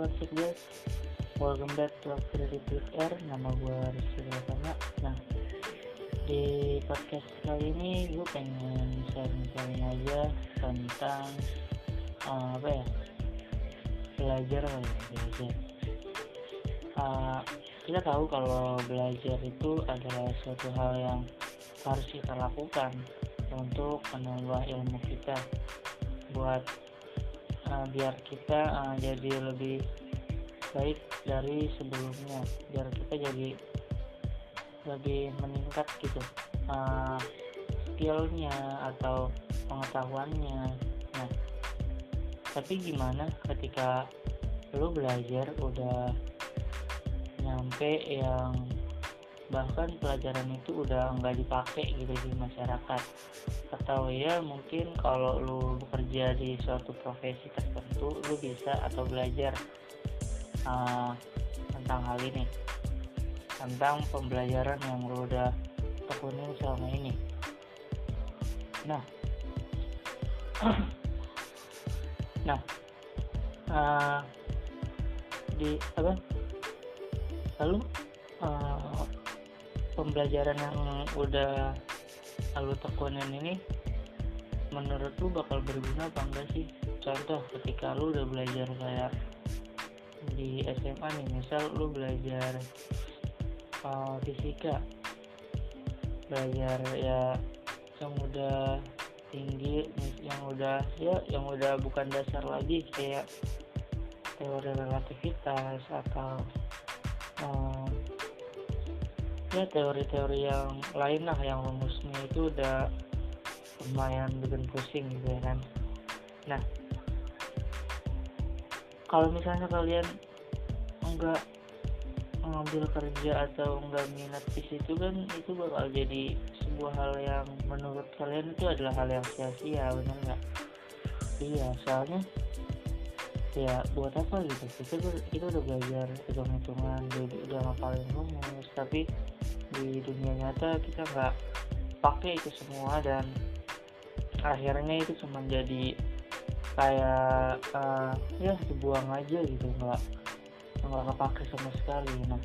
what's up guys Welcome back to with Air Nama gue Rizky Lasana Nah di podcast kali ini gue pengen sharing-sharing aja tentang uh, apa ya belajar kali ya belajar. Uh, kita tahu kalau belajar itu adalah suatu hal yang harus kita lakukan untuk menambah ilmu kita buat uh, biar kita uh, jadi lebih baik dari sebelumnya. Biar kita jadi lebih meningkat gitu. Uh, skillnya atau pengetahuannya. Nah tapi gimana ketika lu belajar udah nyampe yang bahkan pelajaran itu udah nggak dipakai gitu di masyarakat atau ya mungkin kalau lu bekerja di suatu profesi tertentu lu bisa atau belajar uh, tentang hal ini. Tentang pembelajaran yang lu udah tekunin selama ini. Nah. Nah uh, di apa? Lalu uh, pembelajaran yang udah lalu tekunin ini menurut lu bakal berguna apa enggak sih? Contoh ketika lu udah belajar kayak di SMA nih misal lu belajar uh, fisika belajar ya yang udah tinggi yang udah ya yang udah bukan dasar lagi kayak teori relativitas atau ya teori-teori yang lain lah yang rumusnya itu udah lumayan bikin pusing gitu ya kan. Nah kalau misalnya kalian enggak mengambil kerja atau enggak minat di situ kan itu bakal jadi sebuah hal yang menurut kalian itu adalah hal yang sia-sia benar nggak? Iya soalnya ya buat apa gitu? Kita kita udah belajar hitung-hitungan udah ngapalin rumus tapi di dunia nyata kita nggak pakai itu semua dan akhirnya itu cuma jadi kayak uh, ya dibuang aja gitu nggak nggak kepake sama sekali. Nah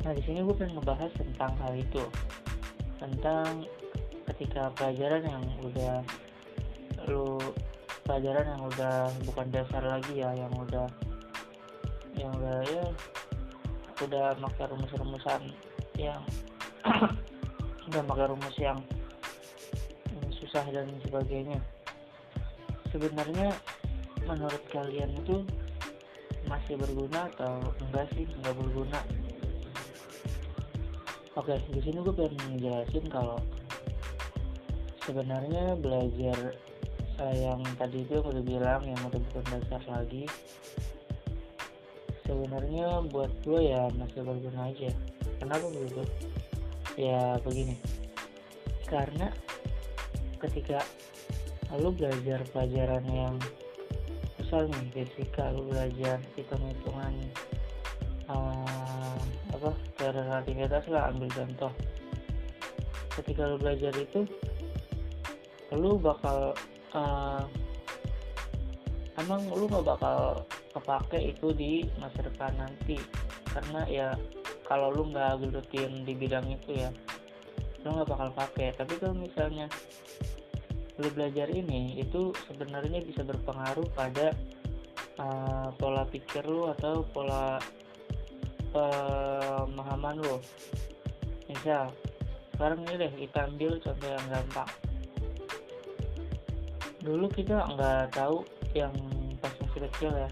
nah di sini gue pengen ngebahas tentang hal itu tentang ketika pelajaran yang udah lu pelajaran yang udah bukan dasar lagi ya yang udah yang udah ya udah pakai rumus-rumusan yang udah pakai rumus yang susah dan sebagainya. Sebenarnya menurut kalian itu masih berguna atau enggak sih? Enggak berguna. Oke di sini gue pengen menjelaskan kalau sebenarnya belajar yang tadi itu aku udah bilang yang udah bukan dasar lagi sebenarnya buat gue ya masih berguna aja. Kenapa begitu? Ya begini. Karena ketika lu belajar pelajaran yang misal nih fisika lu belajar hitung-hitungan uh, apa teori relativitas lah ambil contoh. Ketika lu belajar itu lu bakal uh, emang lu nggak bakal kepake itu di masa depan nanti. Karena ya kalau lu nggak gelutin di bidang itu ya lu nggak bakal pakai tapi kalau misalnya lu belajar ini itu sebenarnya bisa berpengaruh pada uh, pola pikir lu atau pola pemahaman lu. Misal sekarang ini deh kita ambil contoh yang gampang. Dulu kita nggak tahu yang pas masih kecil ya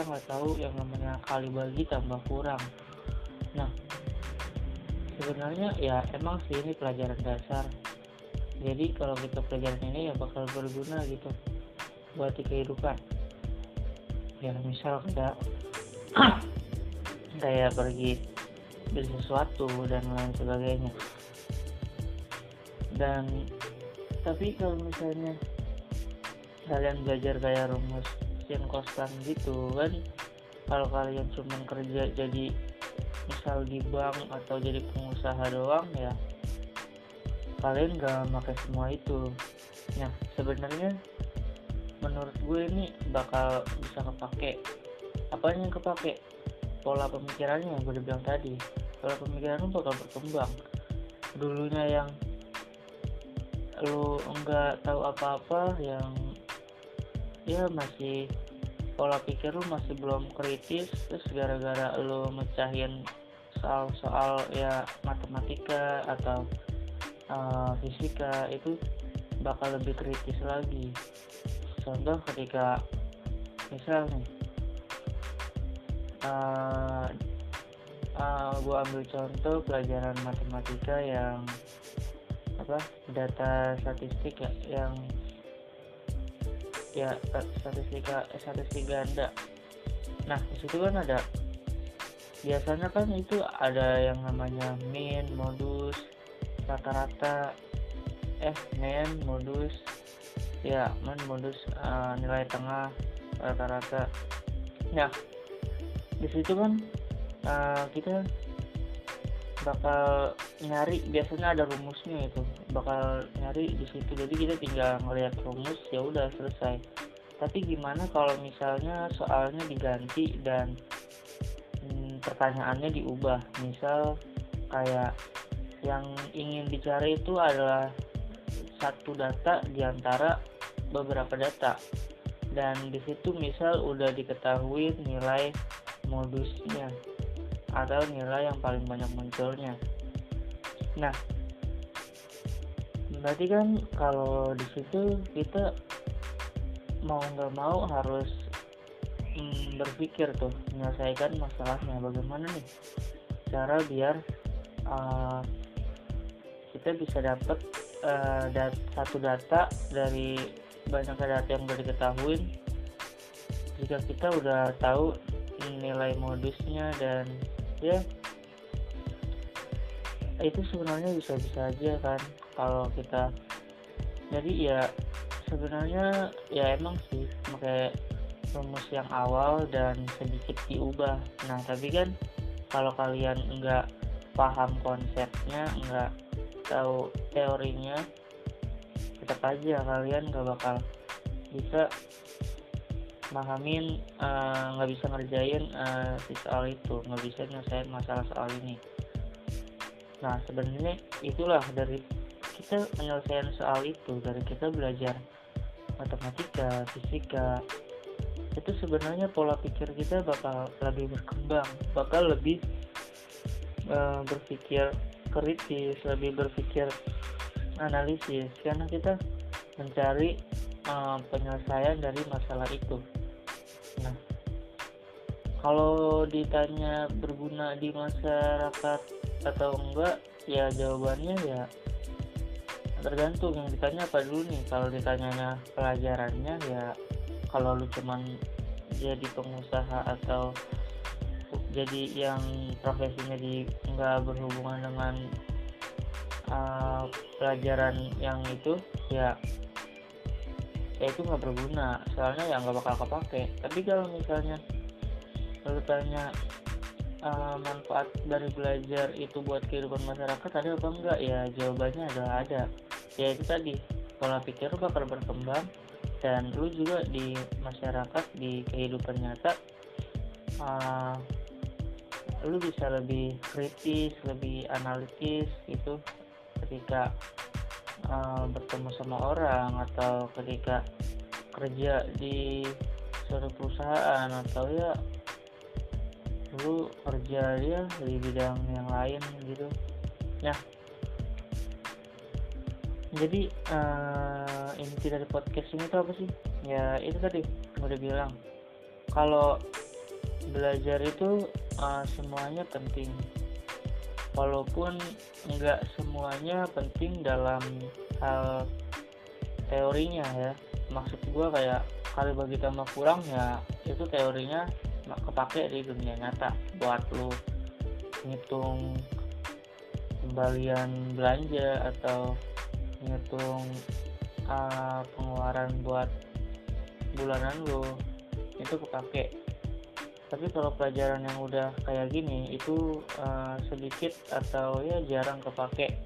kita nggak tahu yang namanya kali bagi tambah kurang. Nah sebenarnya ya emang sih ini pelajaran dasar. Jadi kalau kita pelajaran ini ya bakal berguna gitu buat di kehidupan. Ya misal kayak kayak pergi beli sesuatu dan lain sebagainya. Dan tapi kalau misalnya kalian belajar kayak rumus yang kostan gitu kan. Kalau kalian cuma kerja jadi misal di bank atau jadi pengusaha doang ya kalian nggak pakai semua itu. Nah sebenarnya menurut gue ini bakal bisa kepake. Apa yang kepake? Pola pemikirannya yang gue bilang tadi. Pola pemikiran lu bakal berkembang. Dulunya yang lu enggak tahu apa-apa yang ya masih pola pikir lu masih belum kritis terus gara-gara lu mecahin soal-soal ya matematika atau uh, fisika itu bakal lebih kritis lagi. Contoh ketika misal nih uh, uh, gue ambil contoh pelajaran matematika yang apa data statistik ya yang ya statistika statistik ganda nah di situ kan ada biasanya kan itu ada yang namanya min modus rata-rata eh min modus ya min modus uh, nilai tengah rata-rata. Nah di situ kan uh, kita bakal nyari biasanya ada rumusnya itu. Bakal nyari di situ. Jadi kita tinggal ngeliat rumus ya udah selesai. Tapi gimana kalau misalnya soalnya diganti dan hmm, pertanyaannya diubah? Misal kayak yang ingin dicari itu adalah satu data di antara beberapa data. Dan di situ misal udah diketahui nilai modusnya atau nilai yang paling banyak munculnya nah berarti kan kalau di situ kita mau nggak mau harus hmm, berpikir tuh menyelesaikan masalahnya. Bagaimana nih cara biar uh, kita bisa dapat uh, dat satu data dari banyak data yang udah diketahui. Jika kita udah tahu nilai modusnya dan ya itu sebenarnya bisa-bisa aja kan kalau kita jadi ya sebenarnya ya emang sih pakai rumus yang awal dan sedikit diubah. Nah tapi kan kalau kalian nggak paham konsepnya nggak tahu teorinya tetap aja kalian nggak bakal bisa mahamin eh, nggak uh, bisa ngerjain uh, soal itu nggak bisa nyelesain masalah soal ini nah sebenarnya itulah dari kita penyelesaian soal itu. Dari kita belajar matematika fisika itu sebenarnya pola pikir kita bakal lebih berkembang bakal lebih uh, berpikir kritis lebih berpikir analisis. Karena kita mencari uh, penyelesaian dari masalah itu. Nah, kalau ditanya berguna di masyarakat atau enggak, ya jawabannya ya tergantung. Yang ditanya apa dulu nih. Kalau ditanyanya pelajarannya ya kalau lu cuman jadi pengusaha atau jadi yang profesinya di nggak berhubungan dengan uh, pelajaran yang itu ya ya itu nggak berguna. Soalnya ya nggak bakal kepake. Tapi kalau misalnya lalu tanya uh, manfaat dari belajar itu buat kehidupan masyarakat ada apa enggak? Ya jawabannya adalah ada. Ya itu tadi. Pola pikir bakal berkembang dan lu juga di masyarakat di kehidupan nyata uh, lu bisa lebih kritis lebih analitis gitu ketika uh, bertemu sama orang atau ketika kerja di suatu perusahaan atau ya lu kerja ya di bidang yang lain gitu. Ya. Jadi uh, inti dari podcast ini tuh apa sih? Ya itu tadi udah bilang. Kalau belajar itu uh, semuanya penting. Walaupun nggak semuanya penting dalam hal teorinya ya. Maksud gue kayak kali bagi tambah kurang ya itu teorinya kepake di dunia nyata buat lu ngitung kembalian belanja atau ngitung uh, pengeluaran buat bulanan lu itu kepake. Tapi kalau pelajaran yang udah kayak gini itu uh, sedikit atau ya jarang kepake.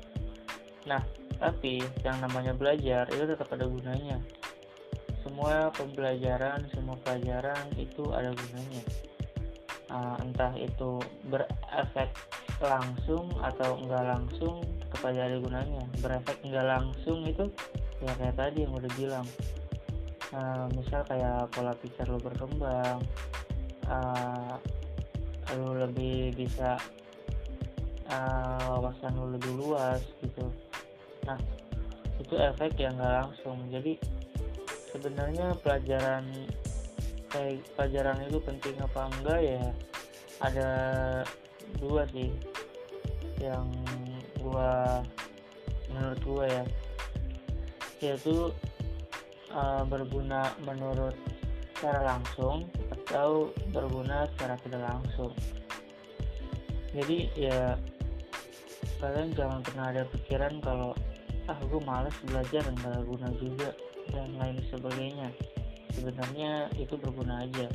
Nah tapi yang namanya belajar itu tetap ada gunanya semua pembelajaran semua pelajaran itu ada gunanya. Uh, entah itu berefek langsung atau enggak langsung kepada ada gunanya. Berefek enggak langsung itu ya kayak tadi yang udah bilang. Uh, misal kayak pola pikir lo berkembang uh, lo lebih bisa uh, lo lebih luas gitu. Nah itu efek yang nggak langsung. Jadi sebenarnya pelajaran kayak pelajaran itu penting apa enggak ya ada dua sih. Yang gua menurut gua ya. Yaitu uh, berguna menurut secara langsung atau berguna secara tidak langsung. Jadi ya kalian jangan pernah ada pikiran kalau ah gue males belajar nggak guna juga dan lain sebagainya. Sebenarnya itu berguna aja.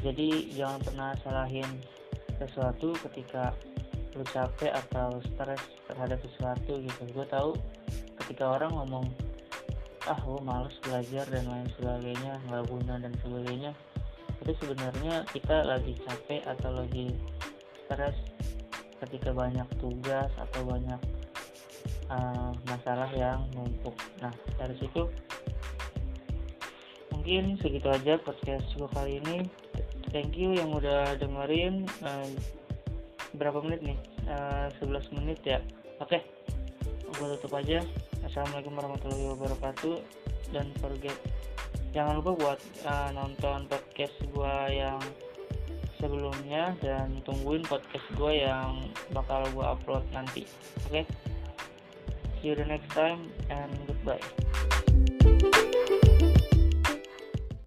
Jadi jangan pernah salahin sesuatu ketika lu capek atau stres terhadap sesuatu gitu. Gue tahu ketika orang ngomong ah gue males belajar dan lain sebagainya nggak guna dan sebagainya itu sebenarnya kita lagi capek atau lagi stres ketika banyak tugas atau banyak uh, masalah yang numpuk. Nah dari situ mungkin segitu aja podcast gue kali ini. Thank you yang udah dengerin uh, berapa menit nih? Uh, 11 menit ya? Oke okay. gue tutup aja. Assalamualaikum warahmatullahi wabarakatuh. Dan forget jangan lupa buat uh, nonton podcast gue yang sebelumnya dan tungguin podcast gue yang bakal gue upload nanti. Oke? Okay? see you the next time and goodbye